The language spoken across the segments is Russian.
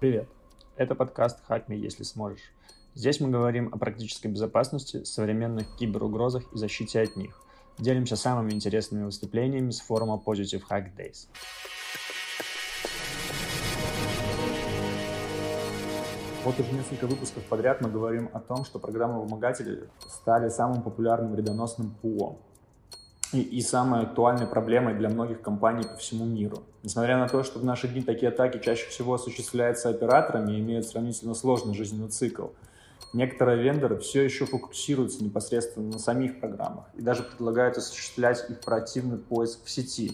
Привет! Это подкаст «Хакми, если сможешь». Здесь мы говорим о практической безопасности, современных киберугрозах и защите от них. Делимся самыми интересными выступлениями с форума Positive Hack Days. Вот уже несколько выпусков подряд мы говорим о том, что программы-вымогатели стали самым популярным вредоносным ПУО и, и самой актуальной проблемой для многих компаний по всему миру. Несмотря на то, что в наши дни такие атаки чаще всего осуществляются операторами и имеют сравнительно сложный жизненный цикл, некоторые вендоры все еще фокусируются непосредственно на самих программах и даже предлагают осуществлять их проактивный поиск в сети.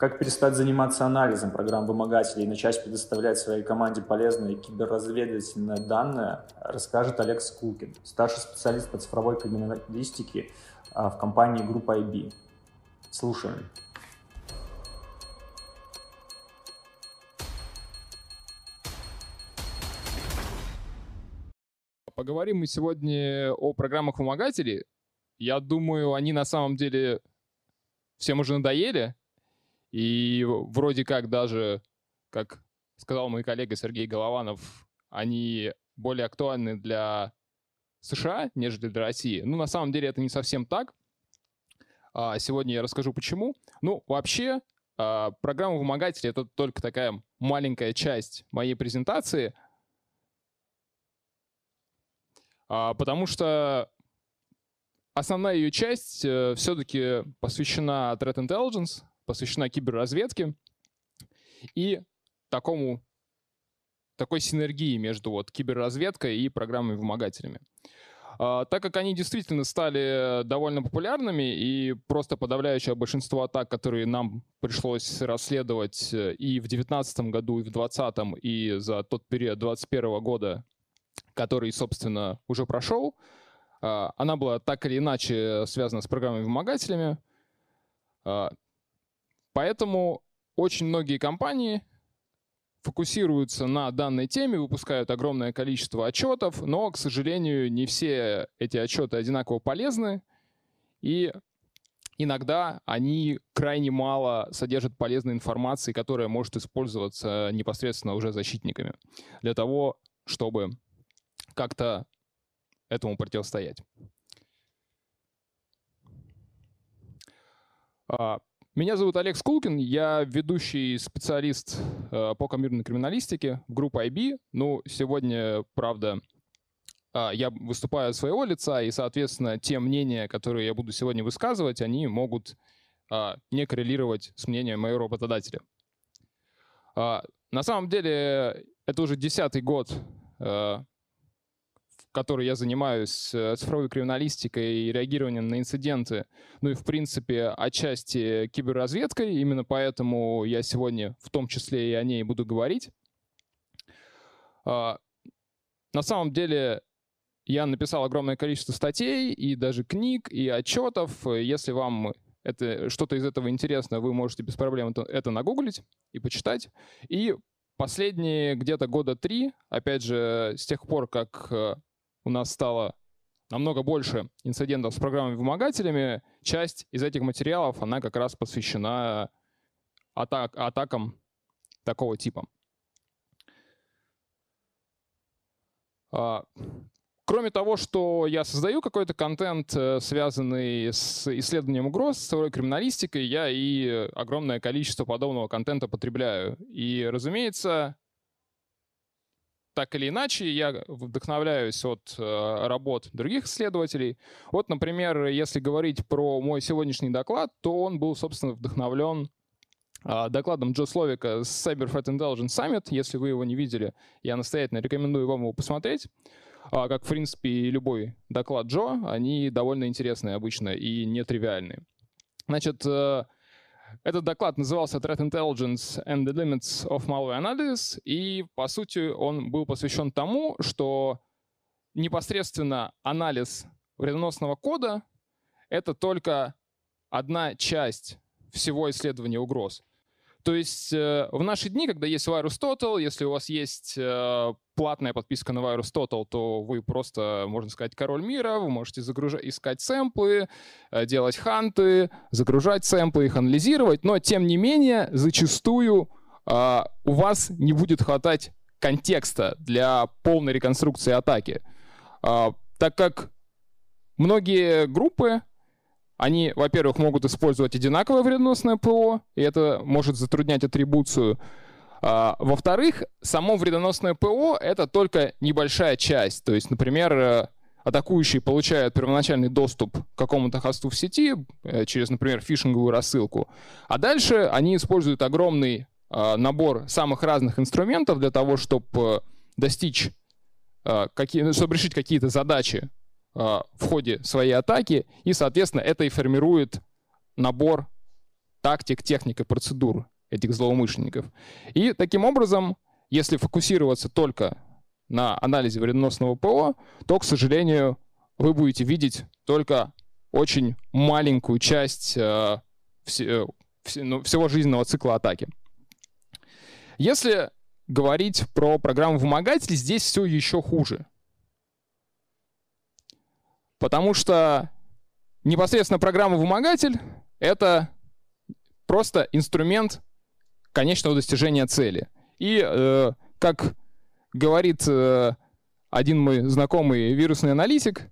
Как перестать заниматься анализом программ вымогателей и начать предоставлять своей команде полезные киберразведывательные данные, расскажет Олег Скулкин, старший специалист по цифровой криминалистике а, в компании группа IB. Слушаем. Поговорим мы сегодня о программах вымогателей. Я думаю, они на самом деле всем уже надоели. И вроде как даже, как сказал мой коллега Сергей Голованов, они более актуальны для США, нежели для России. Ну, на самом деле это не совсем так. А, сегодня я расскажу, почему. Ну, вообще, а, программа вымогателей — это только такая маленькая часть моей презентации, а, потому что основная ее часть э, все-таки посвящена Threat Intelligence, посвящена киберразведке и такому такой синергии между вот киберразведкой и программами-вымогателями. А, так как они действительно стали довольно популярными, и просто подавляющее большинство атак, которые нам пришлось расследовать э, и в 2019 году, и в 2020, и за тот период 2021 года, который, собственно, уже прошел, а, она была так или иначе связана с программами-вымогателями. А, поэтому очень многие компании фокусируются на данной теме, выпускают огромное количество отчетов, но, к сожалению, не все эти отчеты одинаково полезны, и иногда они крайне мало содержат полезной информации, которая может использоваться непосредственно уже защитниками для того, чтобы как-то этому противостоять. Меня зовут Олег Скулкин, я ведущий специалист э, по коммерной криминалистике в группе IB. Ну, сегодня, правда, а, я выступаю от своего лица, и, соответственно, те мнения, которые я буду сегодня высказывать, они могут а, не коррелировать с мнением моего работодателя. А, на самом деле, это уже десятый год э, которой я занимаюсь, э, цифровой криминалистикой и реагированием на инциденты, ну и, в принципе, отчасти киберразведкой. Именно поэтому я сегодня в том числе и о ней буду говорить. А, на самом деле, я написал огромное количество статей и даже книг, и отчетов. Если вам это, что-то из этого интересно, вы можете без проблем это, это нагуглить и почитать. И последние где-то года три, опять же, с тех пор, как э, у нас стало намного больше инцидентов с программами-вымогателями, часть из этих материалов, она как раз посвящена атак, атакам такого типа. А, кроме того, что я создаю какой-то контент, э, связанный с исследованием угроз, с цифровой криминалистикой, я и огромное количество подобного контента потребляю. И, разумеется, так или иначе, я вдохновляюсь от э, работ других исследователей. Вот, например, если говорить про мой сегодняшний доклад, то он был, собственно, вдохновлен э, докладом Джо Словика с Cyber Threat Intelligence Summit. Если вы его не видели, я настоятельно рекомендую вам его посмотреть. А, как, в принципе, и любой доклад Джо, они довольно интересные обычно и нетривиальные. Значит, э, этот доклад назывался Threat Intelligence and the Limits of Malware Analysis, и, по сути, он был посвящен тому, что непосредственно анализ вредоносного кода — это только одна часть всего исследования угроз. То есть э, в наши дни, когда есть VirusTotal, если у вас есть э, платная подписка на VirusTotal, то вы просто, можно сказать, король мира, вы можете загружать, искать сэмплы, э, делать ханты, загружать сэмплы, их анализировать, но тем не менее зачастую э, у вас не будет хватать контекста для полной реконструкции атаки. Э, так как многие группы, они, во-первых, могут использовать одинаковое вредоносное ПО, и это может затруднять атрибуцию, а, во-вторых, само вредоносное ПО — это только небольшая часть. То есть, например, э, атакующие получают первоначальный доступ к какому-то хосту в сети э, через, например, фишинговую рассылку. А дальше они используют огромный а, набор самых разных инструментов для того, чтобы э, достичь, какие, чтобы решить какие-то задачи в ходе своей атаки. И, соответственно, это и формирует набор тактик, техник и процедур, этих злоумышленников. И таким образом, если фокусироваться только на анализе вредоносного ПО, то, к сожалению, вы будете видеть только очень маленькую часть э, вс- э, ну, всего жизненного цикла атаки. Если говорить про программу вымогателей, здесь все еще хуже. Потому что непосредственно программа вымогатель — это просто инструмент конечного достижения цели. И, э, как говорит э, один мой знакомый вирусный аналитик,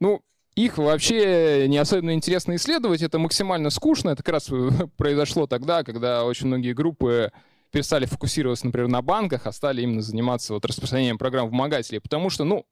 ну, их вообще не особенно интересно исследовать, это максимально скучно. Это как раз произошло тогда, когда очень многие группы перестали фокусироваться, например, на банках, а стали именно заниматься вот распространением программ вымогателей. Потому что, ну,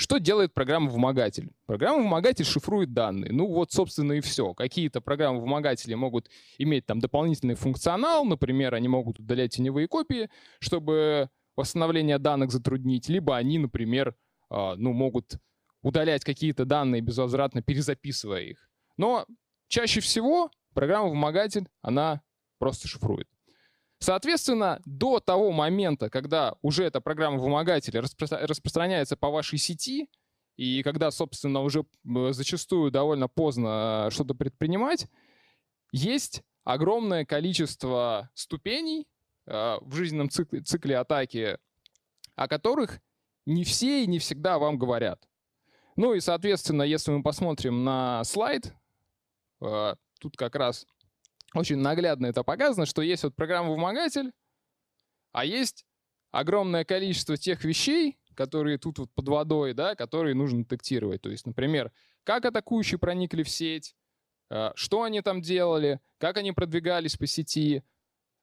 что делает программа-вымогатель? Программа-вымогатель шифрует данные. Ну вот, собственно, и все. Какие-то программы-вымогатели могут иметь там дополнительный функционал, например, они могут удалять теневые копии, чтобы восстановление данных затруднить, либо они, например, а, ну, могут удалять какие-то данные безвозвратно, перезаписывая их. Но чаще всего программа-вымогатель, она просто шифрует. Соответственно, до того момента, когда уже эта программа вымогателя распро- распространяется по вашей сети, и когда, собственно, уже зачастую довольно поздно э, что-то предпринимать, есть огромное количество ступеней э, в жизненном цикле, цикле атаки, о которых не все и не всегда вам говорят. Ну и, соответственно, если мы посмотрим на слайд, э, тут как раз очень наглядно это показано, что есть вот программа-вымогатель, а есть огромное количество тех вещей, которые тут вот под водой, да, которые нужно детектировать. То есть, например, как атакующие проникли в сеть, э, что они там делали, как они продвигались по сети,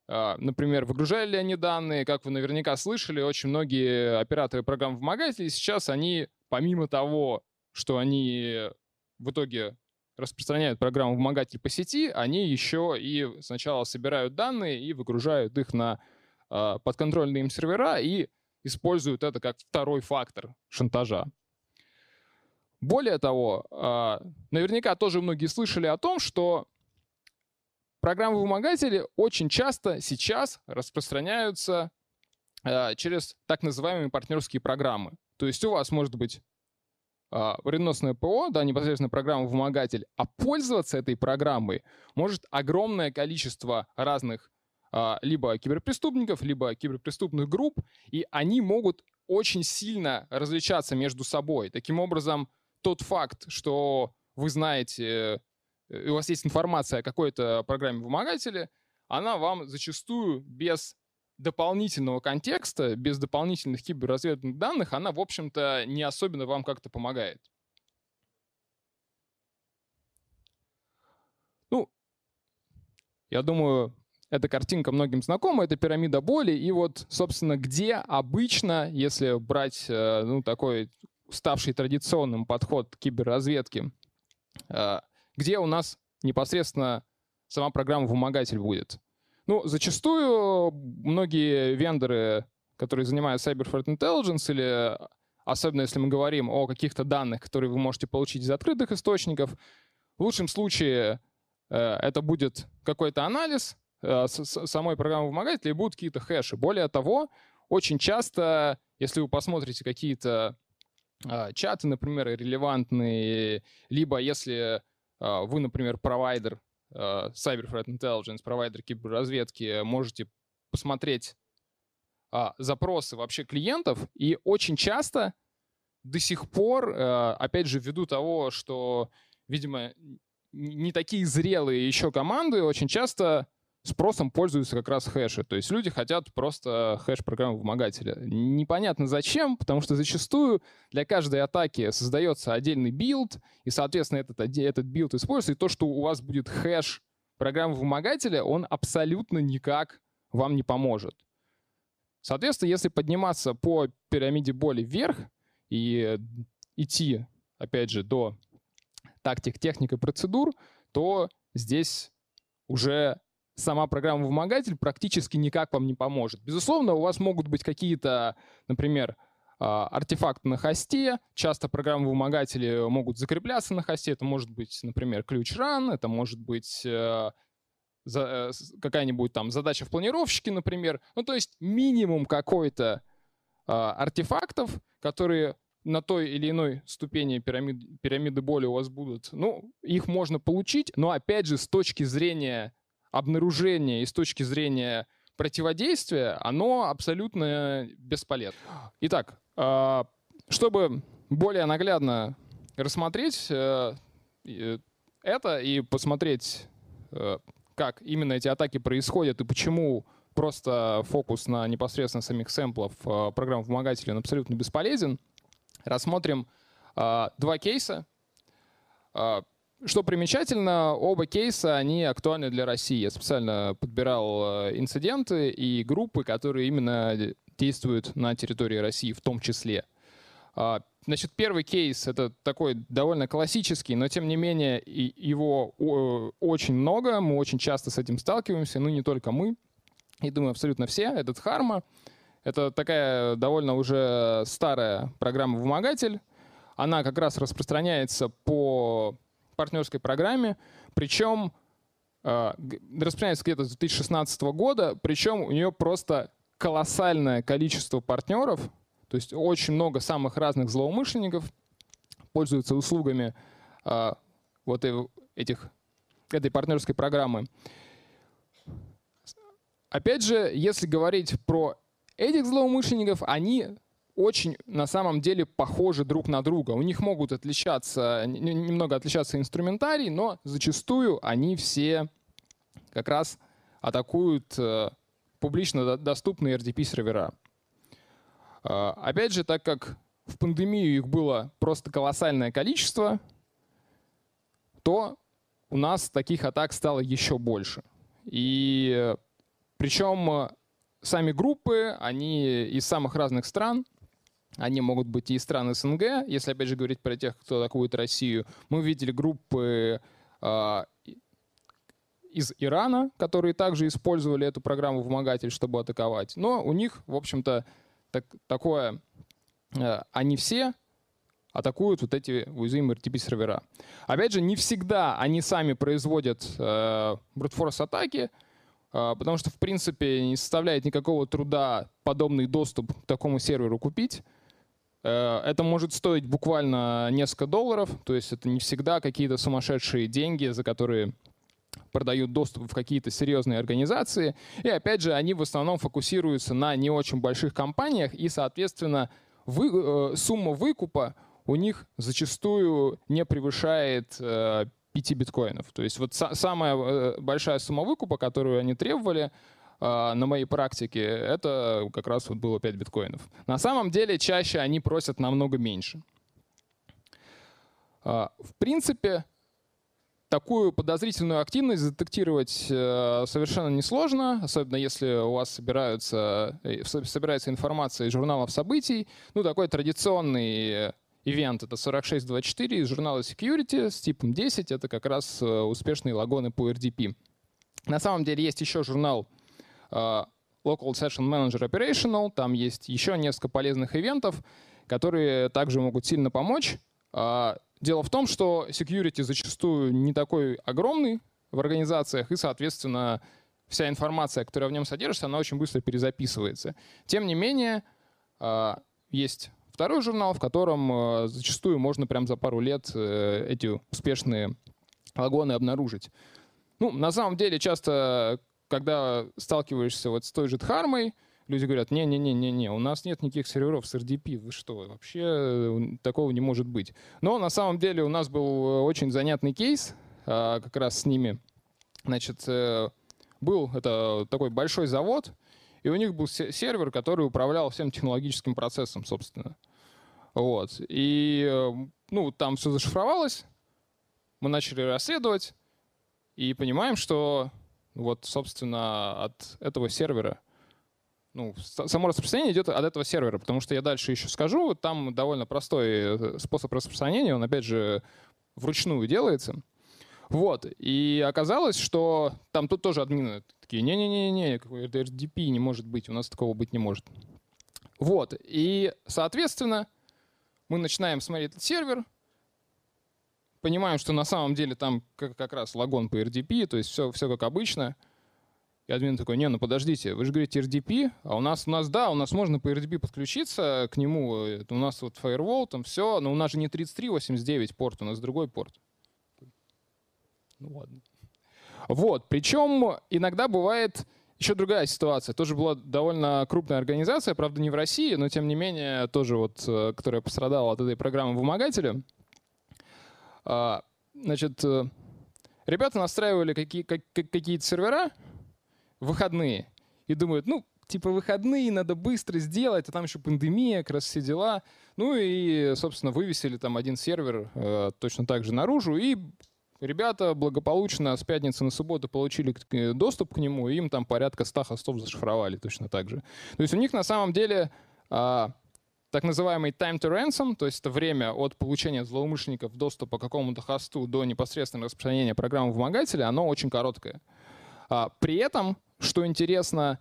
э, например, выгружали ли они данные, как вы наверняка слышали, очень многие операторы программ-вымогателей сейчас, они помимо того, что они в итоге распространяют программу вымогатель по сети, они еще и сначала собирают данные и выгружают их на э, подконтрольные им сервера и используют это как второй фактор шантажа. Более того, э, наверняка тоже многие слышали о том, что программы-вымогатели очень часто сейчас распространяются э, через так называемые партнерские программы. То есть у вас может быть вредоносное ПО, да, непосредственно программа-вымогатель, а пользоваться этой программой может огромное количество разных а, либо киберпреступников, либо киберпреступных групп, и они могут очень сильно различаться между собой. Таким образом, тот факт, что вы знаете, э, у вас есть информация о какой-то программе вымогателя, она вам зачастую без дополнительного контекста, без дополнительных киберразведных данных, она, в общем-то, не особенно вам как-то помогает. Ну, я думаю, эта картинка многим знакома, это пирамида боли. И вот, собственно, где обычно, если брать э, ну, такой ставший традиционным подход к киберразведке, э, где у нас непосредственно сама программа «Вымогатель» будет? Ну, зачастую многие вендоры, которые занимаются Cyber Threat Intelligence, или особенно если мы говорим о каких-то данных, которые вы можете получить из открытых источников, в лучшем случае э, это будет какой-то анализ э, самой программы вымогателя и будут какие-то хэши. Более того, очень часто, если вы посмотрите какие-то э, чаты, например, релевантные, либо если вы, например, провайдер Cyber Threat Intelligence, провайдер киберразведки, можете посмотреть а, запросы вообще клиентов, и очень часто до сих пор, а, опять же, ввиду того, что, видимо, не такие зрелые еще команды, очень часто спросом пользуются как раз хэши. То есть люди хотят просто хэш программы вымогателя. Непонятно зачем, потому что зачастую для каждой атаки создается отдельный билд, и, соответственно, этот, этот билд используется, и то, что у вас будет хэш программы вымогателя, он абсолютно никак вам не поможет. Соответственно, если подниматься по пирамиде боли вверх и идти, опять же, до тактик, техник и процедур, то здесь уже сама программа-вымогатель практически никак вам не поможет. Безусловно, у вас могут быть какие-то, например, а, артефакты на хосте. Часто программы-вымогатели могут закрепляться на хосте. Это может быть, например, ключ-ран, это может быть э, э, какая-нибудь там задача в планировщике, например. Ну, то есть минимум какой-то а, артефактов, которые на той или иной ступени пирамид, пирамиды боли у вас будут. Ну, их можно получить, но опять же, с точки зрения обнаружения и с точки зрения противодействия, оно абсолютно бесполезно. Итак, а, чтобы более наглядно рассмотреть э, это и посмотреть, э, как именно эти атаки происходят и почему просто фокус на непосредственно самих сэмплов э, программ вымогателей он абсолютно бесполезен, рассмотрим два кейса. Что примечательно, оба кейса, они актуальны для России. Я специально подбирал э, инциденты и группы, которые именно действуют на территории России в том числе. А, значит, первый кейс — это такой довольно классический, но тем не менее его очень много, мы очень часто с этим сталкиваемся, ну не только мы, и думаю, абсолютно все. Этот Харма — это такая довольно уже старая программа-вымогатель. Она как раз распространяется по партнерской программе, причем э, распространяется где-то с 2016 года, причем у нее просто колоссальное количество партнеров, то есть очень много самых разных злоумышленников пользуются услугами э, вот этих, этой партнерской программы. Опять же, если говорить про этих злоумышленников, они очень на самом деле похожи друг на друга. У них могут отличаться, немного отличаться инструментарий, но зачастую они все как раз атакуют э, публично доступные RDP-сервера. Э, опять же, так как в пандемию их было просто колоссальное количество, то у нас таких атак стало еще больше. И э, причем сами группы, они из самых разных стран — они могут быть и из стран СНГ, если опять же говорить про тех, кто атакует Россию. Мы видели группы э, из Ирана, которые также использовали эту программу вымогатель, чтобы атаковать. Но у них, в общем-то, так, такое, э, они все атакуют вот эти уязвимые RTP-сервера. Опять же, не всегда они сами производят э, брутфорс-атаки, э, потому что, в принципе, не составляет никакого труда подобный доступ к такому серверу купить. Э, это может стоить буквально несколько долларов, то есть это не всегда какие-то сумасшедшие деньги, за которые продают доступ в какие-то серьезные организации. И опять же, они в основном фокусируются на не очень больших компаниях, и, соответственно, вы, э, сумма выкупа у них зачастую не превышает э, 5 биткоинов. То есть вот са- самая э, большая сумма выкупа, которую они требовали, на моей практике, это как раз вот было 5 биткоинов. На самом деле чаще они просят намного меньше. А, в принципе, такую подозрительную активность детектировать э, совершенно несложно, особенно если у вас собираются, э, собирается информация из журналов событий. Ну, такой традиционный ивент — это 4624 из журнала Security с типом 10. Это как раз э, успешные лагоны по RDP. На самом деле есть еще журнал а, Local Session Manager Operational. Там есть еще несколько полезных ивентов, которые также могут сильно помочь. А, дело в том, что security зачастую не такой огромный в организациях, и, соответственно, вся информация, которая в нем содержится, она очень быстро перезаписывается. Тем не менее, а, есть второй журнал, в котором зачастую можно прям за пару лет э, эти успешные вагоны обнаружить. Ну, на самом деле, часто когда сталкиваешься вот с той же Дхармой, люди говорят, не-не-не-не-не, у нас нет никаких серверов с RDP, вы что, вообще э, такого не может быть. Но на самом деле у нас был очень занятный кейс а, как раз с ними. Значит, э, был это такой большой завод, и у них был сервер, который управлял всем технологическим процессом, собственно. Вот. И э, ну, там все зашифровалось, мы начали расследовать, и понимаем, что вот, собственно, от этого сервера ну, само распространение идет от этого сервера, потому что я дальше еще скажу, там довольно простой э, способ распространения, он, опять же, вручную делается. Вот, и оказалось, что там тут тоже админы такие, не-не-не-не, какой RDP не может быть, у нас такого быть не может. Вот, и, соответственно, мы начинаем смотреть этот сервер, понимаем, что на самом деле там как, как раз логон по RDP, то есть все, все как обычно — и админ такой, не, ну подождите, вы же говорите RDP, а у нас, у нас, да, у нас можно по RDP подключиться к нему, у нас вот firewall, там все, но у нас же не 3389 порт, у нас другой порт. Ну ладно. Вот, причем иногда бывает еще другая ситуация. Тоже была довольно крупная организация, правда не в России, но тем не менее тоже вот, э, которая пострадала от этой программы вымогателя. А, значит, э, ребята настраивали какие, какие-то сервера, выходные. И думают, ну, типа выходные надо быстро сделать, а там еще пандемия, как раз все дела. Ну и, собственно, вывесили там один сервер э, точно так же наружу, и ребята благополучно с пятницы на субботу получили доступ к нему, и им там порядка 100 хостов зашифровали точно так же. То есть у них на самом деле э, так называемый time to ransom, то есть это время от получения злоумышленников доступа к какому-то хосту до непосредственного распространения программы вымогателя, оно очень короткое. А, при этом что интересно,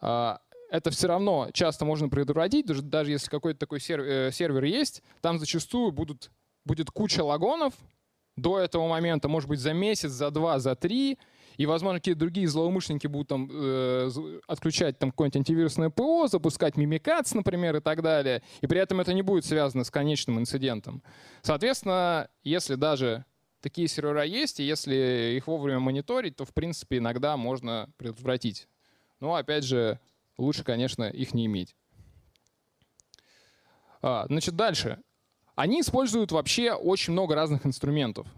а, это все равно часто можно предотвратить, даже если какой-то такой сервер, э, сервер есть, там зачастую будут, будет куча логонов до этого момента, может быть, за месяц, за два, за три, и, возможно, какие-то другие злоумышленники будут там э, отключать там какое-нибудь антивирусное ПО, запускать мимикац, например, и так далее. И при этом это не будет связано с конечным инцидентом. Соответственно, если даже такие сервера есть, и если их вовремя мониторить, то, в принципе, иногда можно предотвратить. Но, опять же, лучше, конечно, их не иметь. А, значит, дальше. Они используют вообще очень много разных инструментов.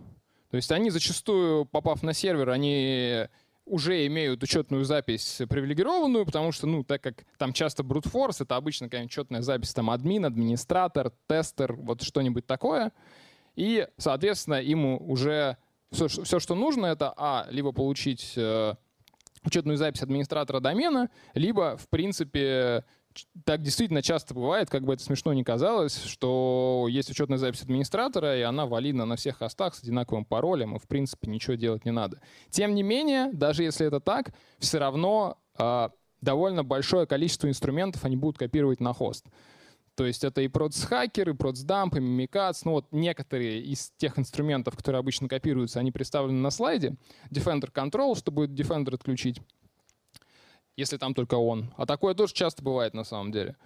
То есть они зачастую, попав на сервер, они уже имеют учетную запись привилегированную, потому что, ну, так как там часто брутфорс, это обычно какая-нибудь учетная запись, там админ, администратор, тестер, вот что-нибудь такое — и, соответственно, ему уже все, все что нужно, это, а, либо получить э, учетную запись администратора домена, либо, в принципе, так действительно часто бывает, как бы это смешно ни казалось, что есть учетная запись администратора, и она валидна на всех хостах с одинаковым паролем, и в принципе ничего делать не надо. Тем не менее, даже если это так, все равно э, довольно большое количество инструментов они будут копировать на хост. То есть это и процхакер, и процдамп, и мимикац. Ну вот некоторые из тех инструментов, которые обычно копируются, они представлены на слайде. Defender Control, что будет Defender отключить, если там только он. А такое тоже часто бывает на самом деле.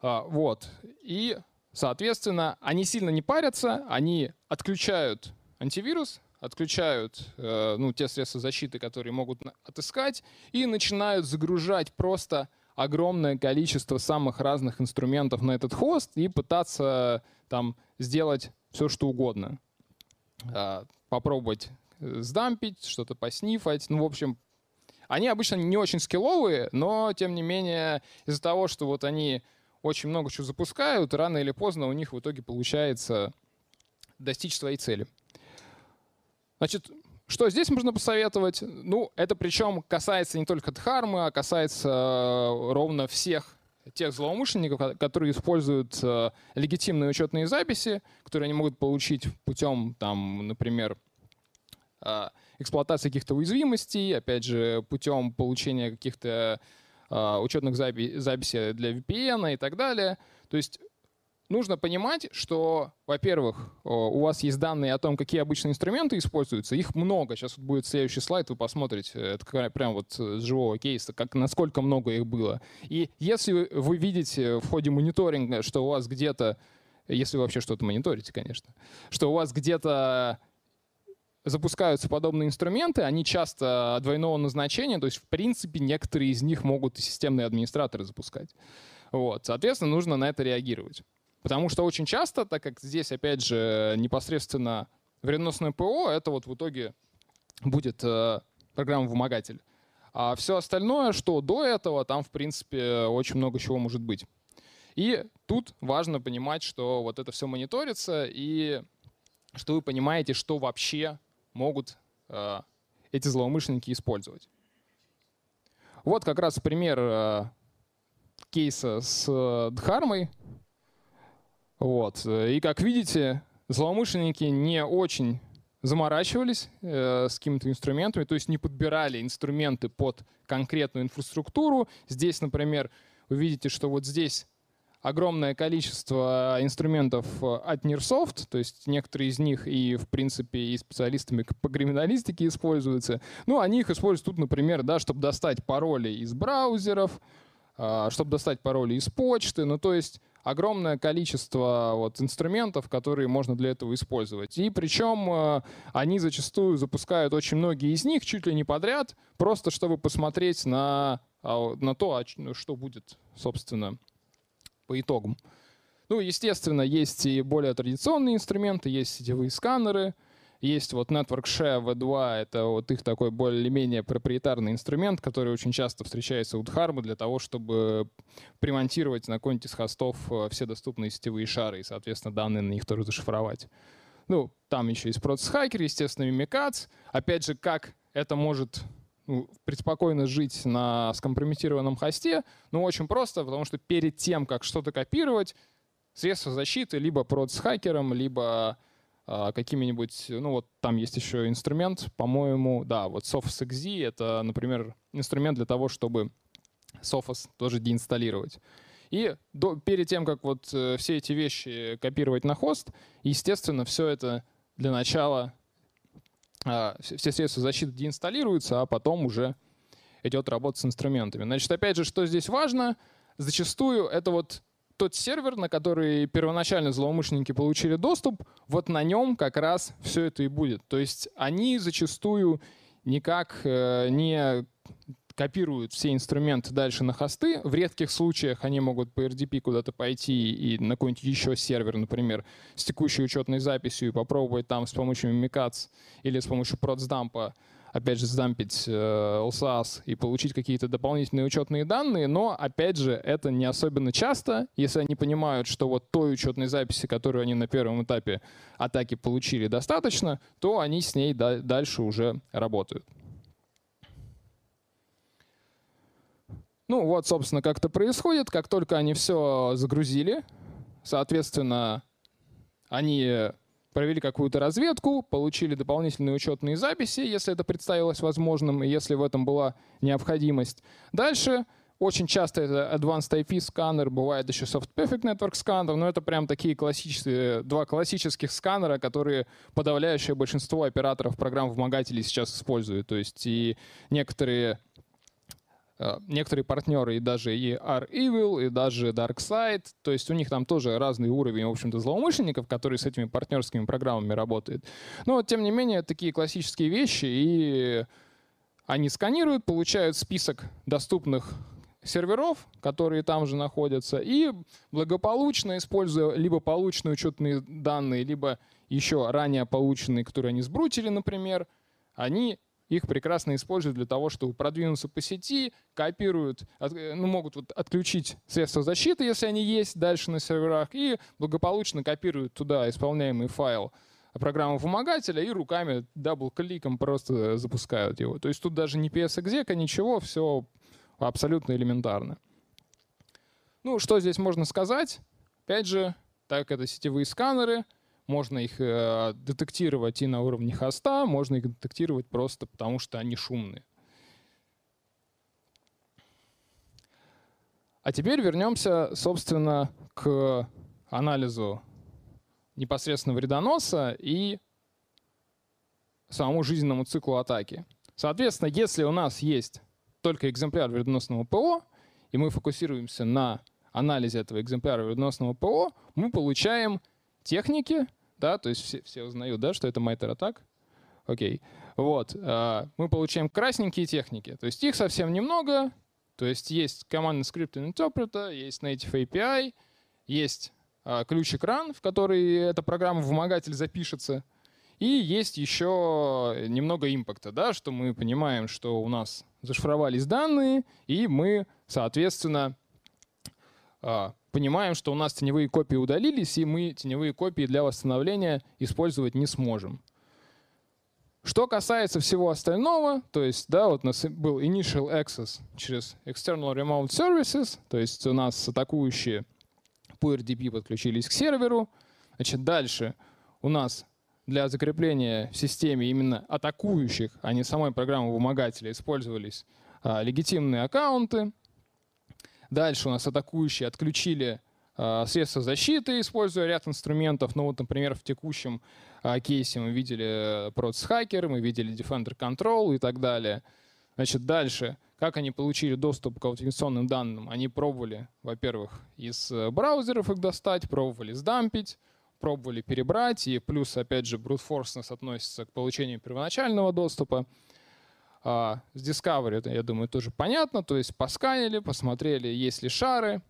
А, вот. И, соответственно, они сильно не парятся, они отключают антивирус, отключают э, ну, те средства защиты, которые могут отыскать, и начинают загружать просто огромное количество самых разных инструментов на этот хост и пытаться там сделать все, что угодно. А, попробовать э, сдампить, что-то поснифать. Ну, в общем, они обычно не очень скилловые, но, тем не менее, из-за того, что вот они очень много чего запускают, рано или поздно у них в итоге получается достичь своей цели. Значит, что здесь можно посоветовать? Ну, это причем касается не только Дхармы, а касается э, ровно всех тех злоумышленников, которые используют э, легитимные учетные записи, которые они могут получить путем, там, например, э, эксплуатации каких-то уязвимостей, опять же, путем получения каких-то учетных записей для VPN и так далее. То есть нужно понимать, что, во-первых, у вас есть данные о том, какие обычные инструменты используются. Их много. Сейчас вот будет следующий слайд, вы посмотрите. Это прям вот с живого кейса, как, насколько много их было. И если вы видите в ходе мониторинга, что у вас где-то, если вы вообще что-то мониторите, конечно, что у вас где-то запускаются подобные инструменты, они часто двойного назначения, то есть, в принципе, некоторые из них могут и системные администраторы запускать. Вот. Соответственно, нужно на это реагировать. Потому что очень часто, так как здесь, опять же, непосредственно вредоносное ПО, это вот в итоге будет э, программа-вымогатель. А все остальное, что до этого, там, в принципе, очень много чего может быть. И тут важно понимать, что вот это все мониторится, и что вы понимаете, что вообще могут э, эти злоумышленники использовать. Вот как раз пример э, кейса с э, Дхармой. Вот. И как видите, злоумышленники не очень заморачивались э, с какими-то инструментами, то есть не подбирали инструменты под конкретную инфраструктуру. Здесь, например, вы видите, что вот здесь огромное количество инструментов от Nearsoft, то есть некоторые из них и, в принципе, и специалистами по криминалистике используются. Ну, они их используют тут, например, да, чтобы достать пароли из браузеров, а, чтобы достать пароли из почты. Ну, то есть огромное количество вот, инструментов, которые можно для этого использовать. И причем э, они зачастую запускают очень многие из них чуть ли не подряд, просто чтобы посмотреть на, а, на то, ну, что будет, собственно, по итогам. Ну, естественно, есть и более традиционные инструменты, есть сетевые сканеры — есть вот Network Share V2, это вот их такой более-менее проприетарный инструмент, который очень часто встречается у Dharma для того, чтобы примонтировать на какой-нибудь из хостов э, все доступные сетевые шары и, соответственно, данные на них тоже зашифровать. Ну, там еще есть Process Hacker, естественно, Mimikatz. Опять же, как это может ну, преспокойно жить на скомпрометированном хосте? Ну, очень просто, потому что перед тем, как что-то копировать, средства защиты либо процесс-хакером, либо а, какими-нибудь, ну вот там есть еще инструмент, по-моему, да, вот Sophos.exe — это, например, инструмент для того, чтобы Sophos тоже деинсталлировать. И до, перед тем, как вот э, все эти вещи копировать на хост, естественно, все это для начала, э, все средства защиты деинсталируются, а потом уже идет работа с инструментами. Значит, опять же, что здесь важно, зачастую это вот тот сервер, на который первоначально злоумышленники получили доступ, вот на нем как раз все это и будет. То есть они зачастую никак э, не копируют все инструменты дальше на хосты. В редких случаях они могут по RDP куда-то пойти и на какой-нибудь еще сервер, например, с текущей учетной записью и попробовать там с помощью Mimikatz или с помощью процдампа опять же, сдампить э, LSAS и получить какие-то дополнительные учетные данные, но, опять же, это не особенно часто, если они понимают, что вот той учетной записи, которую они на первом этапе атаки получили, достаточно, то они с ней дальше уже работают. Ну вот, собственно, как это происходит. Как только они все загрузили, соответственно, они провели какую-то разведку, получили дополнительные учетные записи, если это представилось возможным, и если в этом была необходимость. Дальше очень часто это Advanced IP сканер, бывает еще Soft Perfect Network сканер, но это прям такие классические, два классических сканера, которые подавляющее большинство операторов программ-вымогателей сейчас используют. То есть и некоторые некоторые партнеры и даже и R-Evil, и даже DarkSide, то есть у них там тоже разный уровень, в общем-то, злоумышленников, которые с этими партнерскими программами работают. Но, тем не менее, такие классические вещи, и они сканируют, получают список доступных серверов, которые там же находятся, и благополучно, используя либо полученные учетные данные, либо еще ранее полученные, которые они сбрутили, например, они их прекрасно используют для того, чтобы продвинуться по сети, копируют, от, ну, могут вот отключить средства защиты, если они есть дальше на серверах, и благополучно копируют туда исполняемый файл программы вымогателя и руками double-click ом просто запускают его. То есть тут даже не PsExec а, ничего, все абсолютно элементарно. Ну, что здесь можно сказать? Опять же, так это сетевые сканеры — можно их э, детектировать и на уровне хоста, можно их детектировать просто потому, что они шумные. А теперь вернемся, собственно, к анализу непосредственно вредоноса и самому жизненному циклу атаки. Соответственно, если у нас есть только экземпляр вредоносного ПО, и мы фокусируемся на анализе этого экземпляра вредоносного ПО, мы получаем техники, да, то есть все, все узнают, да, что это MITRE атак. Окей. Вот. Мы получаем красненькие техники. То есть их совсем немного. То есть есть командный scripting interpreter, есть native API, есть ключик run, в который эта программа-вымогатель запишется. И есть еще немного импакта, да, что мы понимаем, что у нас зашифровались данные, и мы, соответственно, а, понимаем, что у нас теневые копии удалились, и мы теневые копии для восстановления использовать не сможем. Что касается всего остального, то есть, да, вот у нас был initial access через external remote services, то есть у нас атакующие по RDP подключились к серверу. Значит, дальше у нас для закрепления в системе именно атакующих, а не самой программы вымогателя, использовались а, легитимные аккаунты. Дальше у нас атакующие отключили а, средства защиты, используя ряд инструментов. Ну вот, например, в текущем а, кейсе мы видели Proxy Hacker, мы видели Defender Control и так далее. Значит, дальше, как они получили доступ к аутентификационным данным? Они пробовали, во-первых, из э, браузеров их достать, пробовали сдампить, пробовали перебрать, и плюс, опять же, брутфорсность относится к получению первоначального доступа. А, с Discovery, я думаю, тоже понятно, то есть посканили, посмотрели, есть ли шары,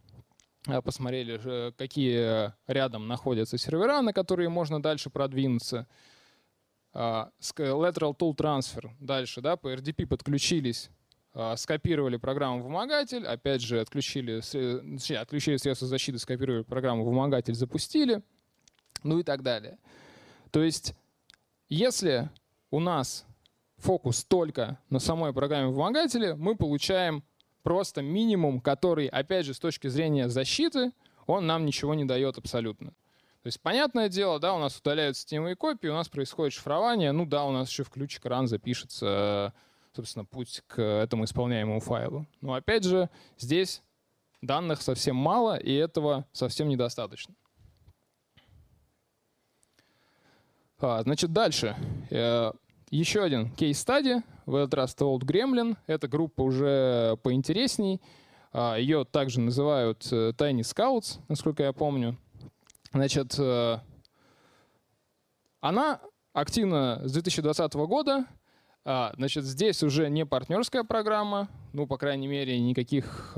а, посмотрели, какие рядом находятся сервера, на которые можно дальше продвинуться. А, lateral Tool Transfer дальше, да, по RDP подключились, скопировали программу вымогатель, опять же отключили, отключили средства защиты, скопировали программу вымогатель, запустили — ну и так далее. То есть, если у нас фокус только на самой программе вымогателя, мы получаем просто минимум, который, опять же, с точки зрения защиты, он нам ничего не дает абсолютно. То есть, понятное дело, да, у нас удаляются сетевые копии, у нас происходит шифрование, ну да, у нас еще в ключик ран запишется, собственно, путь к этому исполняемому файлу. Но опять же, здесь данных совсем мало, и этого совсем недостаточно. А, значит, дальше. Э, еще один кейс-стади, в этот раз Old Gremlin. Эта группа уже поинтересней. А, Ее также называют э, Tiny Scouts, насколько я помню. Значит, э, она активна с 2020 года. А, значит, здесь уже не партнерская программа, ну, по крайней мере, никаких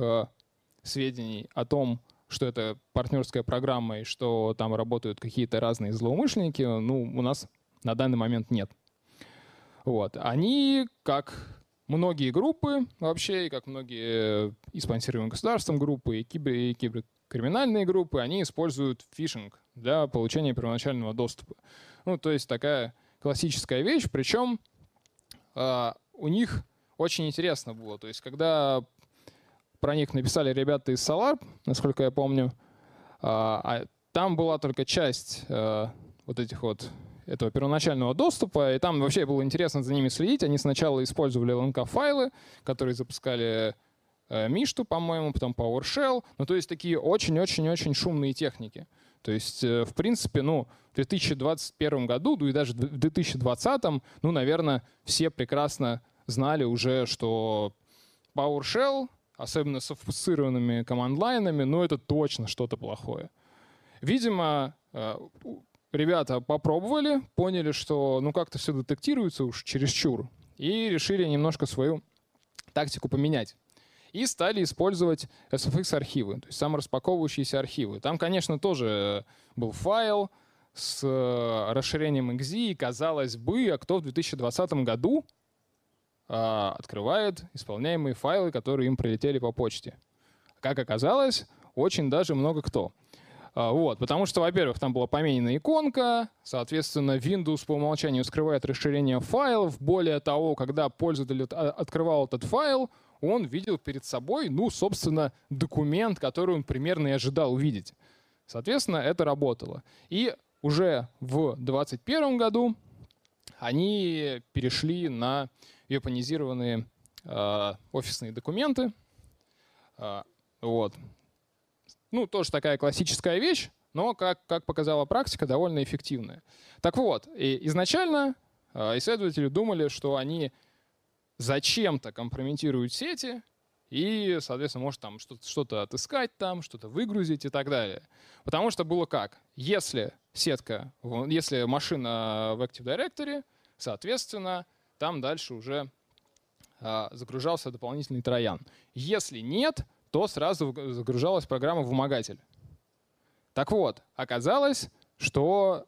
сведений о том, что это партнерская программа и что там работают какие-то разные злоумышленники, ну, у нас на данный момент нет. Вот. Они, как многие группы вообще, и как многие и спонсируемые государством группы, и, кибер, и киберкриминальные группы, они используют фишинг для получения первоначального доступа. Ну, то есть такая классическая вещь, причем э, у них очень интересно было. То есть когда про них написали ребята из Solar, насколько я помню. А, а там была только часть э, вот этих вот этого первоначального доступа, и там вообще было интересно за ними следить. Они сначала использовали LNK-файлы, которые запускали э, Мишту, по-моему, потом PowerShell. Ну, то есть такие очень-очень-очень шумные техники. То есть, э, в принципе, ну, в 2021 году, ну и даже в 2020, ну, наверное, все прекрасно знали уже, что PowerShell особенно с офусцированными команд-лайнами, но это точно что-то плохое. Видимо, э, ребята попробовали, поняли, что ну как-то все детектируется уж чересчур, и решили немножко свою тактику поменять. И стали использовать SFX-архивы, то есть самораспаковывающиеся архивы. Там, конечно, тоже был файл с э, расширением XZ, и казалось бы, а кто в 2020 году а, открывает исполняемые файлы, которые им прилетели по почте. Как оказалось, очень даже много кто. А, вот, потому что, во-первых, там была поменена иконка, соответственно, Windows по умолчанию скрывает расширение файлов. Более того, когда пользователь открывал этот файл, он видел перед собой, ну, собственно, документ, который он примерно и ожидал увидеть. Соответственно, это работало. И уже в 2021 году они перешли на вепонизированные э, офисные документы. Э, вот. Ну, тоже такая классическая вещь, но, как, как показала практика, довольно эффективная. Так вот, и изначально э, исследователи думали, что они зачем-то компрометируют сети и, соответственно, может там что-то что отыскать там, что-то выгрузить и так далее. Потому что было как? Если сетка, если машина в Active Directory — соответственно, там дальше уже а, загружался дополнительный троян. Если нет, то сразу загружалась программа «Вымогатель». Так вот, оказалось, что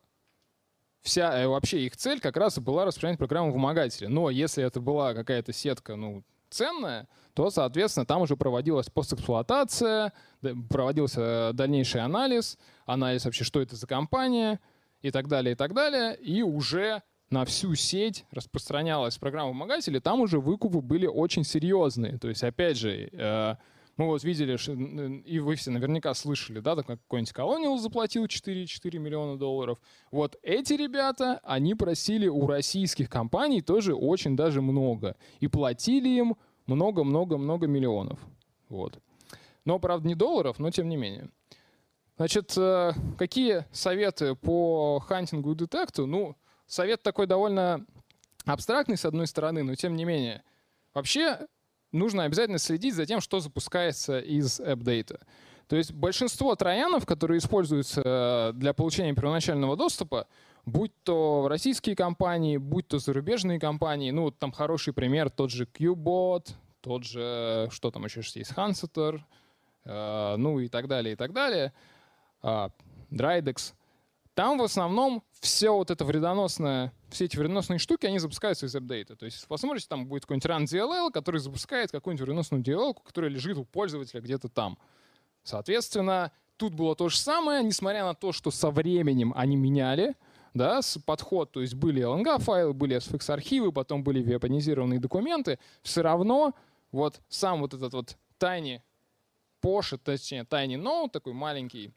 вся э, вообще их цель как раз была распространять программу «Вымогателя». Но если это была какая-то сетка, ну, ценная, то, соответственно, там уже проводилась постэксплуатация, проводился дальнейший анализ, анализ вообще, что это за компания и так далее, и так далее. И уже на всю сеть распространялась программа вымогателей, там уже выкупы были очень серьезные. То есть, опять же, э, мы вот видели, и вы все наверняка слышали, да, так какой-нибудь Colonial заплатил 4,4 миллиона долларов. Вот эти ребята, они просили у российских компаний тоже очень даже много. И платили им много-много-много миллионов. Вот. Но, правда, не долларов, но тем не менее. Значит, э, какие советы по хантингу и детекту? Ну, совет такой довольно абстрактный, с одной стороны, но тем не менее. Вообще, нужно обязательно следить за тем, что запускается из апдейта. То есть большинство троянов, которые используются э, для получения первоначального доступа, будь то российские компании, будь то зарубежные компании, ну вот там хороший пример, тот же Qbot, тот же, что там еще есть, Hanseter, э, ну и так далее, и так далее, э, Drydex. Там в основном все вот это вредоносное, все эти вредоносные штуки, они запускаются из апдейта. То есть, посмотрите, там будет какой-нибудь run DLL, который запускает какую-нибудь вредоносную DLL, которая лежит у пользователя где-то там. Соответственно, тут было то же самое, несмотря на то, что со временем они меняли да, подход, то есть были LNG-файлы, были SFX-архивы, потом были вепонизированные документы, все равно вот сам вот этот вот tiny Posh, точнее tiny node, такой маленький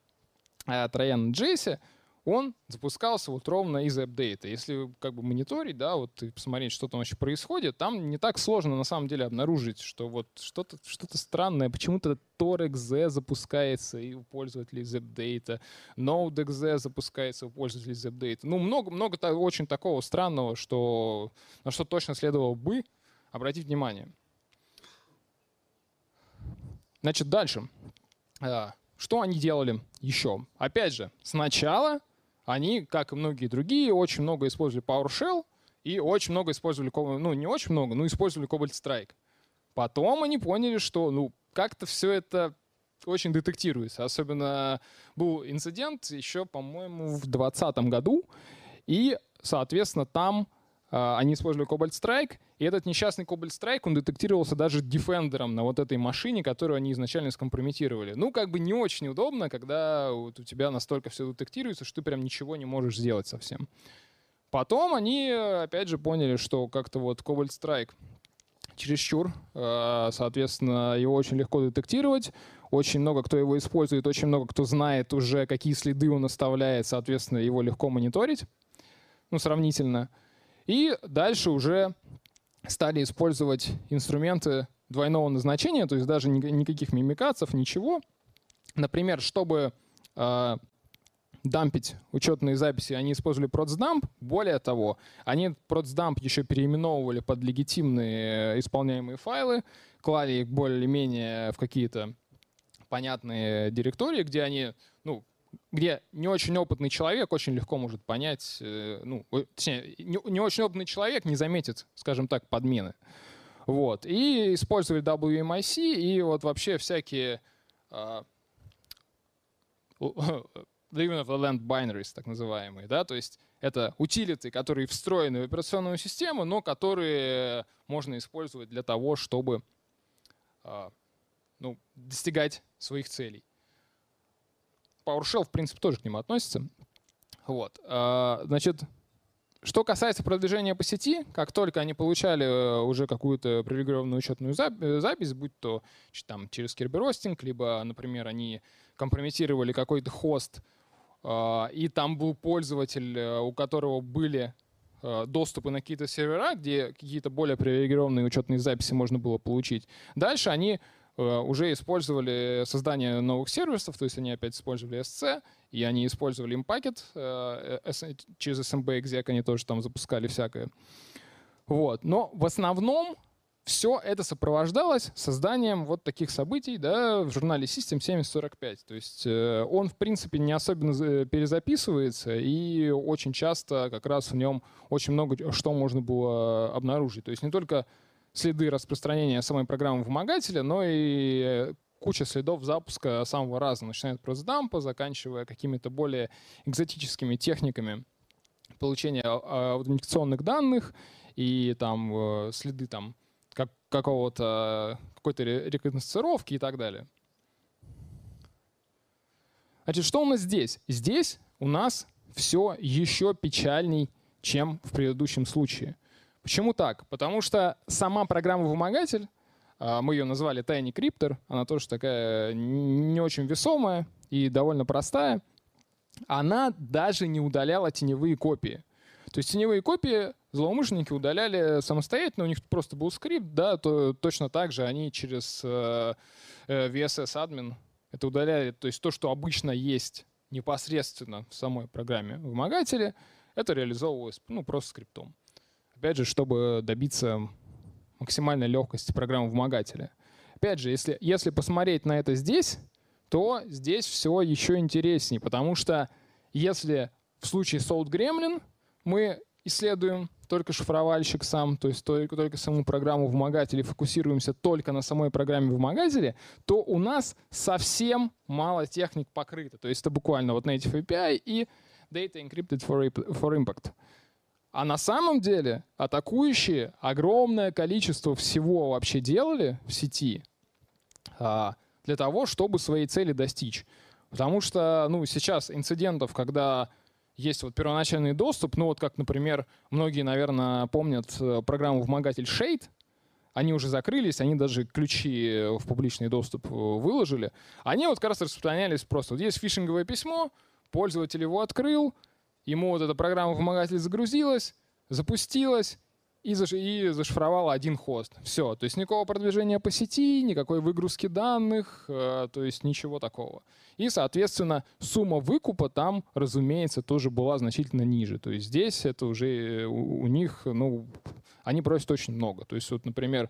э, троян Джесси, он запускался вот ровно из апдейта. Если как бы мониторить, да, вот и посмотреть, что там вообще происходит, там не так сложно на самом деле обнаружить, что вот что-то что странное, почему-то TorXZ запускается и у пользователей из апдейта, NodeXZ запускается у пользователей из апдейта. Ну, много, много очень такого странного, что, на что точно следовало бы обратить внимание. Значит, дальше. А, что они делали еще? Опять же, сначала они, как и многие другие, очень много использовали PowerShell и очень много использовали, ну не очень много, но использовали Cobalt Strike. Потом они поняли, что ну как-то все это очень детектируется. Особенно был инцидент еще, по-моему, в 2020 году. И, соответственно, там они использовали Cobalt Strike, и этот несчастный Cobalt Strike, он детектировался даже дефендером на вот этой машине, которую они изначально скомпрометировали. Ну, как бы не очень удобно, когда вот у тебя настолько все детектируется, что ты прям ничего не можешь сделать совсем. Потом они, опять же, поняли, что как-то вот Cobalt Strike чересчур, а, соответственно, его очень легко детектировать, очень много кто его использует, очень много кто знает уже, какие следы он оставляет, соответственно, его легко мониторить, ну, сравнительно. И дальше уже стали использовать инструменты двойного назначения, то есть даже никаких мимикаций, ничего. Например, чтобы э, дампить учетные записи, они использовали процдамп. Более того, они процдамп еще переименовывали под легитимные исполняемые файлы, клали их более-менее в какие-то понятные директории, где они где не очень опытный человек очень легко может понять, э, ну, точнее, не очень опытный человек не заметит, скажем так, подмены. Вот. И использовали WMIC и вот вообще всякие uh, Living of the Land Binaries, так называемые, да, то есть это утилиты, которые встроены в операционную систему, но которые можно использовать для того, чтобы uh, ну, достигать своих целей. PowerShell, в принципе, тоже к нему относится. Вот. А, значит, что касается продвижения по сети, как только они получали э, уже какую-то привилегированную учетную э, запись, будь то там, через Kerberoasting, либо, например, они компрометировали какой-то хост, а, и там был пользователь, э, у которого были доступы на какие-то сервера, где какие-то более привилегированные учетные записи можно было получить. Дальше они уже использовали создание новых сервисов, то есть они опять использовали SC, и они использовали Impakет э, э, через SMB exec, они тоже там запускали всякое. Вот. Но в основном все это сопровождалось созданием вот таких событий да, в журнале System 7045. То есть э, он, в принципе, не особенно перезаписывается, и очень часто как раз в нем очень много что можно было обнаружить. То есть не только следы распространения самой программы вымогателя, но и куча следов запуска самого разного, начиная от пресс-дампа, заканчивая какими-то более экзотическими техниками получения а, аутентификационных данных и там э, следы там как, какого-то какой-то рекогносцировки и так далее. Значит, что у нас здесь? Здесь у нас все еще печальней, чем в предыдущем случае. Почему так? Потому что сама программа-вымогатель, а, мы ее назвали Tiny Cryptor, она тоже такая не очень весомая и довольно простая, она даже не удаляла теневые копии. То есть теневые копии злоумышленники удаляли самостоятельно, у них просто был скрипт, да, то точно так же они через э, э VSS админ это удаляли. То есть то, что обычно есть непосредственно в самой программе вымогателя, это реализовывалось ну, просто скриптом. Опять же, чтобы добиться максимальной легкости программы вымогателя. Опять же, если, если посмотреть на это здесь, то здесь все еще интереснее, потому что если в случае Salt Gremlin мы исследуем только шифровальщик сам, то есть только, только саму программу вымогателя, фокусируемся только на самой программе вымогателя, то у нас совсем мало техник покрыто. То есть это буквально вот Native API и Data Encrypted for, for Impact. А на самом деле атакующие огромное количество всего вообще делали в сети а, для того, чтобы свои цели достичь. Потому что ну, сейчас инцидентов, когда есть вот первоначальный доступ, ну вот как, например, многие, наверное, помнят э, программу «Вымогатель Shade», они уже закрылись, они даже ключи в публичный доступ э, выложили. Они вот как раз распространялись просто. Вот есть фишинговое письмо, пользователь его открыл, ему вот эта программа-вымогатель загрузилась, запустилась, и, заш и зашифровала один хост. Все, то есть никакого продвижения по сети, никакой выгрузки данных, э, то есть ничего такого. И, соответственно, сумма выкупа там, разумеется, тоже была значительно ниже. То есть здесь это уже э, у, них, ну, они просят очень много. То есть вот, например,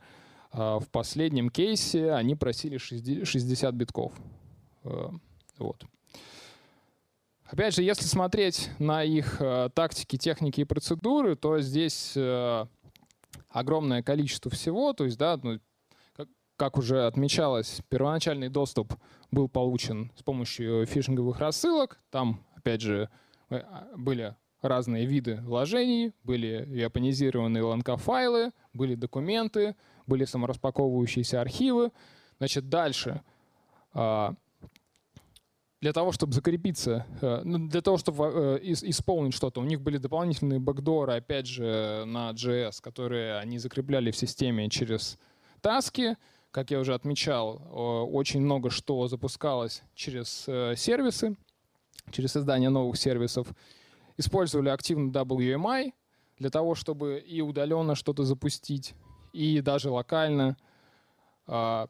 э, в последнем кейсе они просили 60, 60 битков. Вот. Опять же, если смотреть на их э, тактики, техники и процедуры, то здесь э, огромное количество всего. То есть, да, ну, как, как уже отмечалось, первоначальный доступ был получен с помощью фишинговых рассылок. Там, опять же, э, были разные виды вложений, были японизированные LNK-файлы, были документы, были самораспаковывающиеся архивы. Значит, дальше а, для того, чтобы закрепиться, э, ну, для того, чтобы э, исполнить что-то, у них были дополнительные бэкдоры, опять же, на JS, которые они закрепляли в системе через таски. Как я уже отмечал, очень много что запускалось через э, сервисы, через создание новых сервисов. Использовали активно WMI для того, чтобы и удаленно что-то запустить, и даже локально а,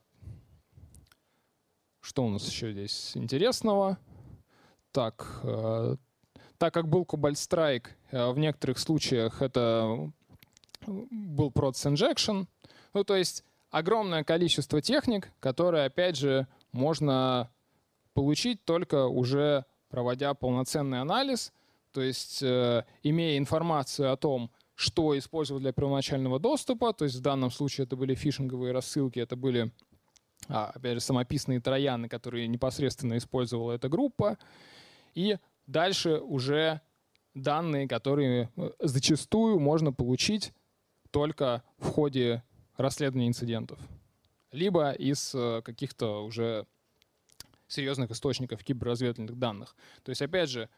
что у нас еще здесь интересного? Так, э, так как был Cobalt Strike, э, в некоторых случаях это был Proц Injection. Ну, то есть огромное количество техник, которые, опять же, можно получить только уже проводя полноценный анализ, то есть э, имея информацию о том, что использовать для первоначального доступа, то есть в данном случае это были фишинговые рассылки, это были а, опять же, самописные трояны, которые непосредственно использовала эта группа. И дальше уже данные, которые э, зачастую можно получить только в ходе расследования инцидентов. Либо из э, каких-то уже серьезных источников киберразведывательных данных. То есть, опять же,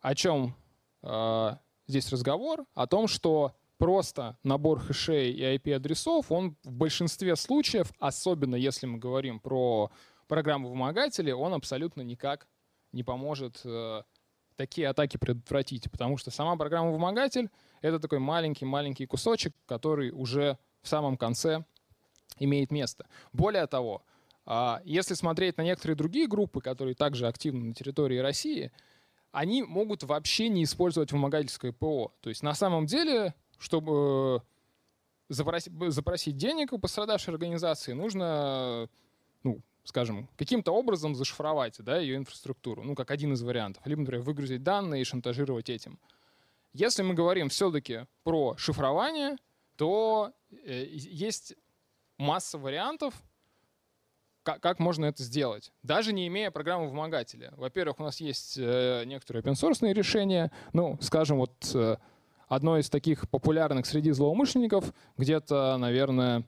о чем э, здесь разговор? О том, что просто набор хэшей и IP-адресов, он в большинстве случаев, особенно если мы говорим про программу вымогатели, он абсолютно никак не поможет э, такие атаки предотвратить, потому что сама программа вымогатель — это такой маленький-маленький кусочек, который уже в самом конце имеет место. Более того, э, если смотреть на некоторые другие группы, которые также активны на территории России, они могут вообще не использовать вымогательское ПО. То есть на самом деле чтобы запросить, запросить денег у пострадавшей организации, нужно, ну, скажем, каким-то образом зашифровать да, ее инфраструктуру, ну, как один из вариантов. Либо, например, выгрузить данные и шантажировать этим. Если мы говорим все-таки про шифрование, то э, есть масса вариантов, как, можно это сделать, даже не имея программы вымогателя. Во-первых, у нас есть э, некоторые open решения, ну, скажем, вот э, одно из таких популярных среди злоумышленников, где-то, наверное,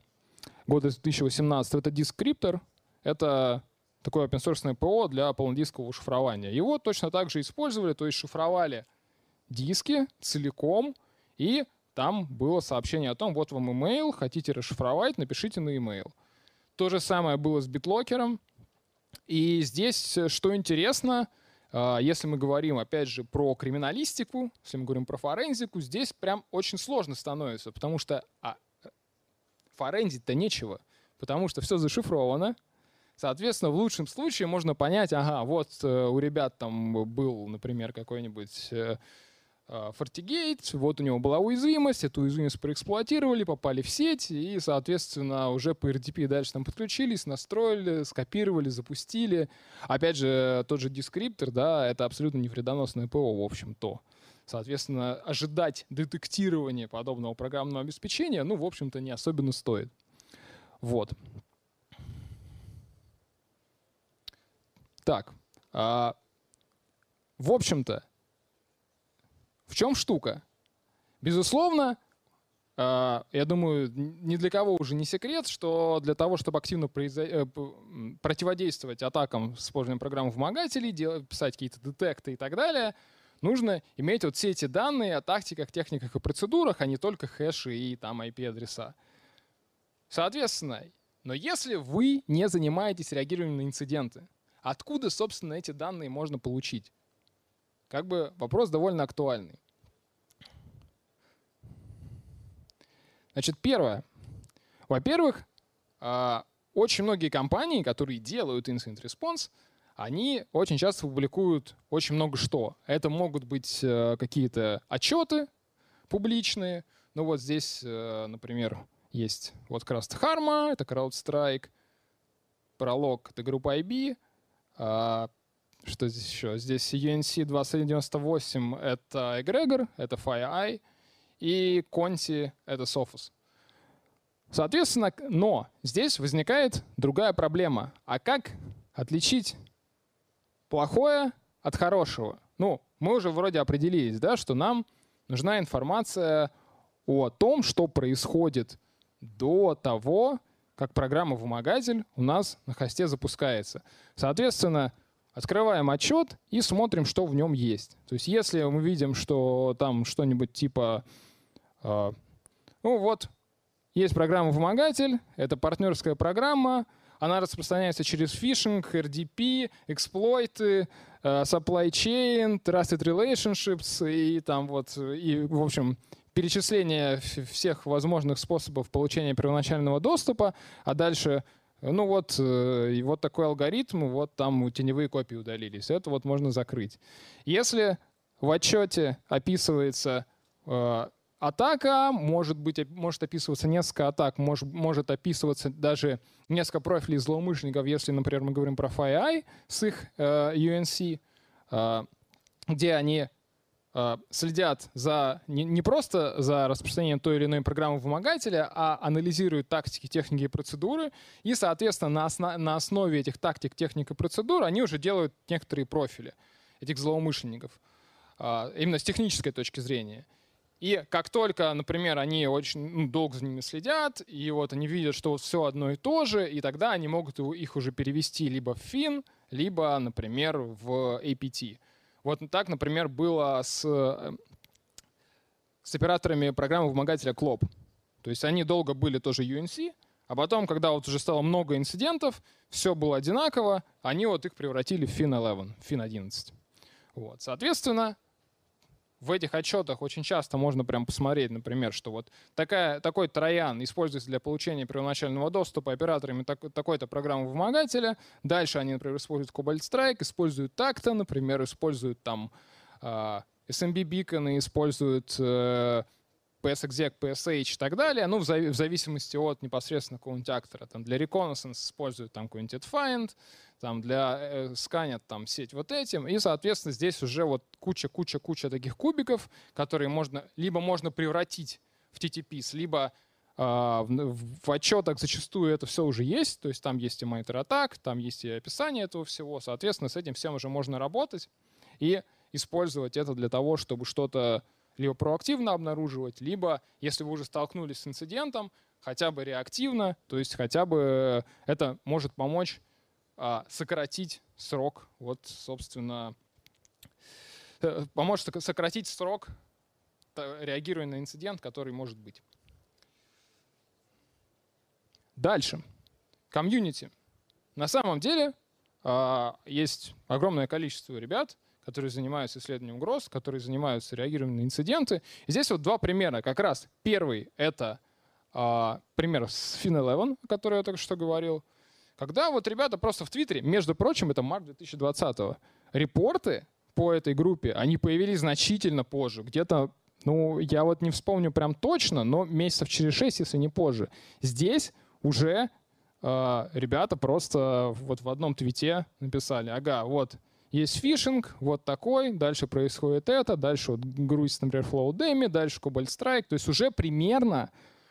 года 2018, это Descriptor, это такое open ПО для полнодискового шифрования. Его точно так же использовали, то есть шифровали диски целиком, и там было сообщение о том, вот вам email, хотите расшифровать, напишите на email. То же самое было с битлокером. И здесь, э, что интересно, если мы говорим, опять же, про криминалистику, если мы говорим про форензику, здесь прям очень сложно становится, потому что а, форензить-то нечего, потому что все зашифровано. Соответственно, в лучшем случае можно понять, ага, вот э, у ребят там был, например, какой-нибудь э, FortiGate, вот у него была уязвимость, эту уязвимость проэксплуатировали, попали в сеть и, соответственно, уже по RDP дальше там подключились, настроили, скопировали, запустили. Опять же, тот же дескриптор, да, это абсолютно невредоносное ПО, в общем-то. Соответственно, ожидать детектирования подобного программного обеспечения, ну, в общем-то, не особенно стоит. Вот. Так. А, в общем-то, в чем штука? Безусловно, а, я думаю, ни для кого уже не секрет, что для того, чтобы активно. Э, противодействовать атакам с использованием программ вымогателей, делать, писать какие-то детекты и так далее, нужно иметь вот все эти данные о тактиках, техниках и процедурах, а не только хэши и там IP-адреса. Соответственно, но если вы не занимаетесь реагированием на инциденты, откуда, собственно, эти данные можно получить? Как бы вопрос довольно актуальный. Значит, первое. Во-первых, а, очень многие компании, которые делают Incident Response, они очень часто публикуют очень много что. Это могут быть э, какие-то отчеты публичные. Ну вот здесь, э, например, есть вот как раз это CrowdStrike, пролог — это группа IB, а, что здесь еще? Здесь UNC 2198 — это Egregor, это FireEye, и Conti — это Sophos. Соответственно, но здесь возникает другая проблема. А как отличить плохое от хорошего? Ну, мы уже вроде определились, да, что нам нужна информация о том, что происходит до того, как программа-вымогатель у нас на хосте запускается. Соответственно, открываем отчет и смотрим, что в нем есть. То есть если мы видим, что там что-нибудь типа, э, ну вот, есть программа-вымогатель, это партнерская программа, она распространяется через фишинг, RDP, эксплойты, э, supply chain, trusted relationships и там вот, и, в общем, перечисление всех возможных способов получения первоначального доступа, а дальше ну вот, э, и вот такой алгоритм, вот там теневые копии удалились. Это вот можно закрыть. Если в отчете описывается э, атака, может, быть, может описываться несколько атак, может, может описываться даже несколько профилей злоумышленников, если, например, мы говорим про FireEye с их э, UNC, э, где они следят за не, не просто за распространением той или иной программы вымогателя, а анализируют тактики, техники и процедуры. И, соответственно, на, осно, на основе этих тактик, техник и процедур они уже делают некоторые профили этих злоумышленников. Э, именно с технической точки зрения. И как только, например, они очень ну, долго за ними следят, и вот они видят, что вот все одно и то же, и тогда они могут их уже перевести либо в FIN, либо, например, в APT. Вот так, например, было с, э, с операторами программы вымогателя Клоп. То есть они долго были тоже UNC, а потом, когда вот уже стало много инцидентов, все было одинаково, они вот их превратили в FIN-11, FIN-11. Вот. Соответственно, в этих отчетах очень часто можно прям посмотреть, например, что вот такая, такой троян используется для получения первоначального доступа операторами так, такой-то программы вымогателя. Дальше они, например, используют Cobalt Strike, используют такта, например, используют там э, SMB биконы, используют э, PSExec, PSH и так далее, ну, в, зави- в зависимости от непосредственно какого-нибудь актора. Там для reconnaissance используют там какой-нибудь find, там для э, сканят там сеть вот этим, и, соответственно, здесь уже вот куча-куча-куча таких кубиков, которые можно, либо можно превратить в TTPs, либо э, в, в отчетах зачастую это все уже есть, то есть там есть и monitor атак, там есть и описание этого всего, соответственно, с этим всем уже можно работать и использовать это для того, чтобы что-то либо проактивно обнаруживать, либо, если вы уже столкнулись с инцидентом, хотя бы реактивно, то есть хотя бы это может помочь сократить срок, вот, собственно, э, поможет сократить срок реагируя на инцидент, который может быть. Дальше. Комьюнити. На самом деле а, есть огромное количество ребят, которые занимаются исследованием угроз, которые занимаются реагированием на инциденты. И здесь вот два примера. Как раз первый — это а, пример с Fin11, о котором я только что говорил. Когда вот ребята просто в Твиттере, между прочим, это март 2020 репорты по этой группе, они появились значительно позже, где-то, ну, я вот не вспомню прям точно, но месяцев через шесть, если не позже. Здесь уже э, ребята просто вот в одном твите написали, ага, вот есть фишинг, вот такой, дальше происходит это, дальше вот грузится, например, Flow Demi, дальше Cobalt Strike. То есть уже примерно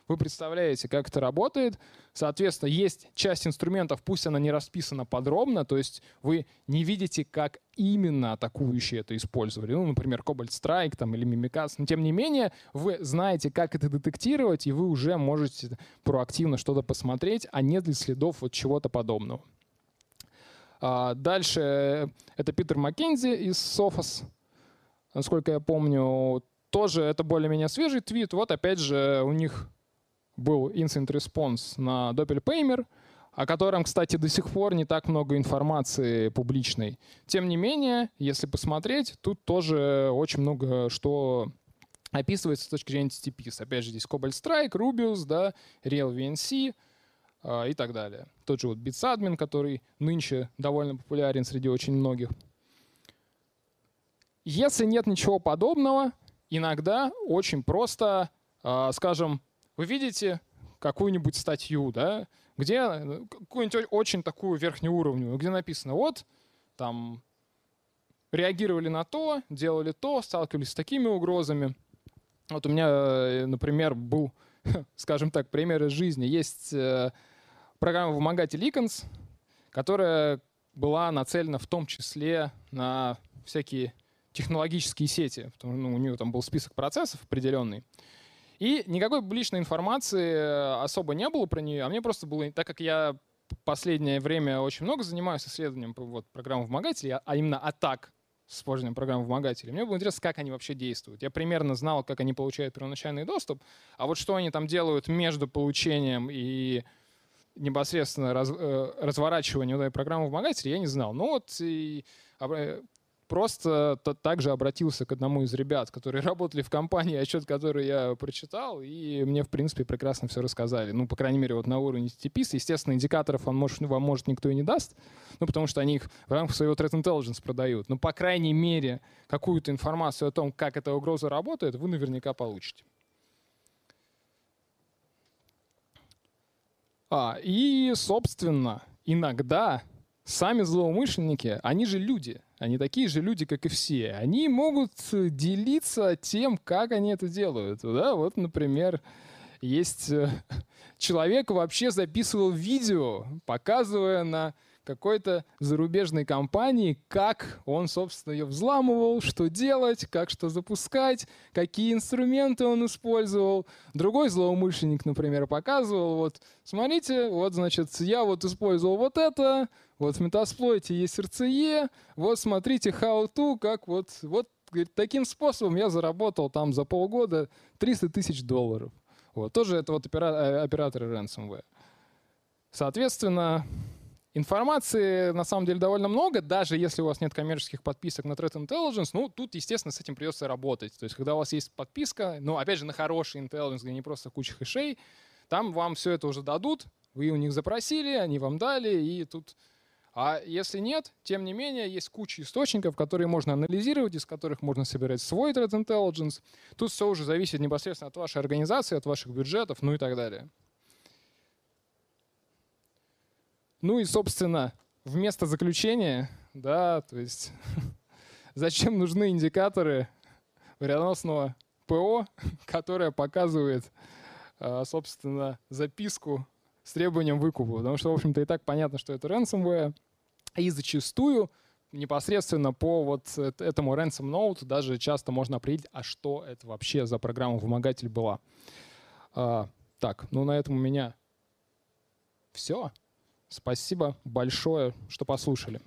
вы представляете, как это работает. Соответственно, есть часть инструментов, пусть она не расписана подробно, то есть вы не видите, как именно атакующие это использовали. Ну, например, Cobalt Strike там, или Mimikatz. Но тем не менее, вы знаете, как это детектировать, и вы уже можете проактивно что-то посмотреть, а нет ли следов вот чего-то подобного. А дальше э, это Питер Маккензи из Sophos, насколько я помню. Тоже это более-менее свежий твит. Вот опять же у них был incident response на Doppelpaymer, о котором, кстати, до сих пор не так много информации публичной. Тем не менее, если посмотреть, тут тоже очень много что описывается с точки зрения TTPs. Опять же, здесь Cobalt Strike, Rubius, да, Real VNC — а, и так далее. Тот же вот BitsAdmin, который нынче довольно популярен среди очень многих. Если нет ничего подобного, иногда очень просто, а, скажем, вы видите какую-нибудь статью, да, где э, какую-нибудь очень такую верхнеуровневую, где написано, вот, там, реагировали на то, делали то, сталкивались с такими угрозами. Вот у меня, э, например, был, скажем так, пример из жизни. Есть э, программа вымогатель Icons, которая была нацелена в том числе на всякие технологические сети, потому что ну, у нее там был список процессов определенный. И никакой публичной информации э, особо не было про нее, а мне просто было, так как я последнее время очень много занимаюсь исследованием вот, программ вымогателей, а, а именно атак с использованием программ вымогателей. Мне было интересно, как они вообще действуют. Я примерно знал, как они получают первоначальный доступ, а вот что они там делают между получением и непосредственно раз, э, разворачивание этой программы вымогателя я не знал. Ну вот и просто также обратился к одному из ребят, которые работали в компании, отчет который я прочитал, и мне, в принципе, прекрасно все рассказали. Ну, по крайней мере, вот на уровне TTPs. Естественно, индикаторов он может, вам, может, никто и не даст, ну, потому что они их в рамках своего Threat Intelligence продают. Но, по крайней мере, какую-то информацию о том, как эта угроза работает, вы наверняка получите. А, и, собственно, иногда сами злоумышленники, они же люди, они такие же люди, как и все. Они могут делиться тем, как они это делают. Да? Вот, например, есть э, человек вообще записывал видео, показывая на какой-то зарубежной компании, как он, собственно, ее взламывал, что делать, как что запускать, какие инструменты он использовал. Другой злоумышленник, например, показывал, вот, смотрите, вот, значит, я вот использовал вот это, вот в Metasploit есть RCE, вот смотрите how to, как вот, вот говорит, таким способом я заработал там за полгода 300 тысяч долларов. Вот, тоже это вот опера- операторы ransomware. Соответственно, Информации на самом деле довольно много, даже если у вас нет коммерческих подписок на Threat Intelligence, ну, тут, естественно, с этим придется работать. То есть, когда у вас есть подписка, ну, опять же, на хороший Intelligence, где не просто куча хэшей, там вам все это уже дадут, вы у них запросили, они вам дали, и тут А если нет, тем не менее, есть куча источников, которые можно анализировать, из которых можно собирать свой threat intelligence. Тут все уже зависит непосредственно от вашей организации, от ваших бюджетов, ну и так далее. Ну и, собственно, вместо заключения, да, то есть зачем нужны индикаторы вредоносного ПО, которое показывает, а, собственно, записку с требованием выкупа. Потому что, в общем-то, и так понятно, что это ransomware. И зачастую непосредственно по вот этому ransom note даже часто можно определить, а что это вообще за программа-вымогатель была. А, так, ну на этом у меня все. Спасибо большое, что послушали.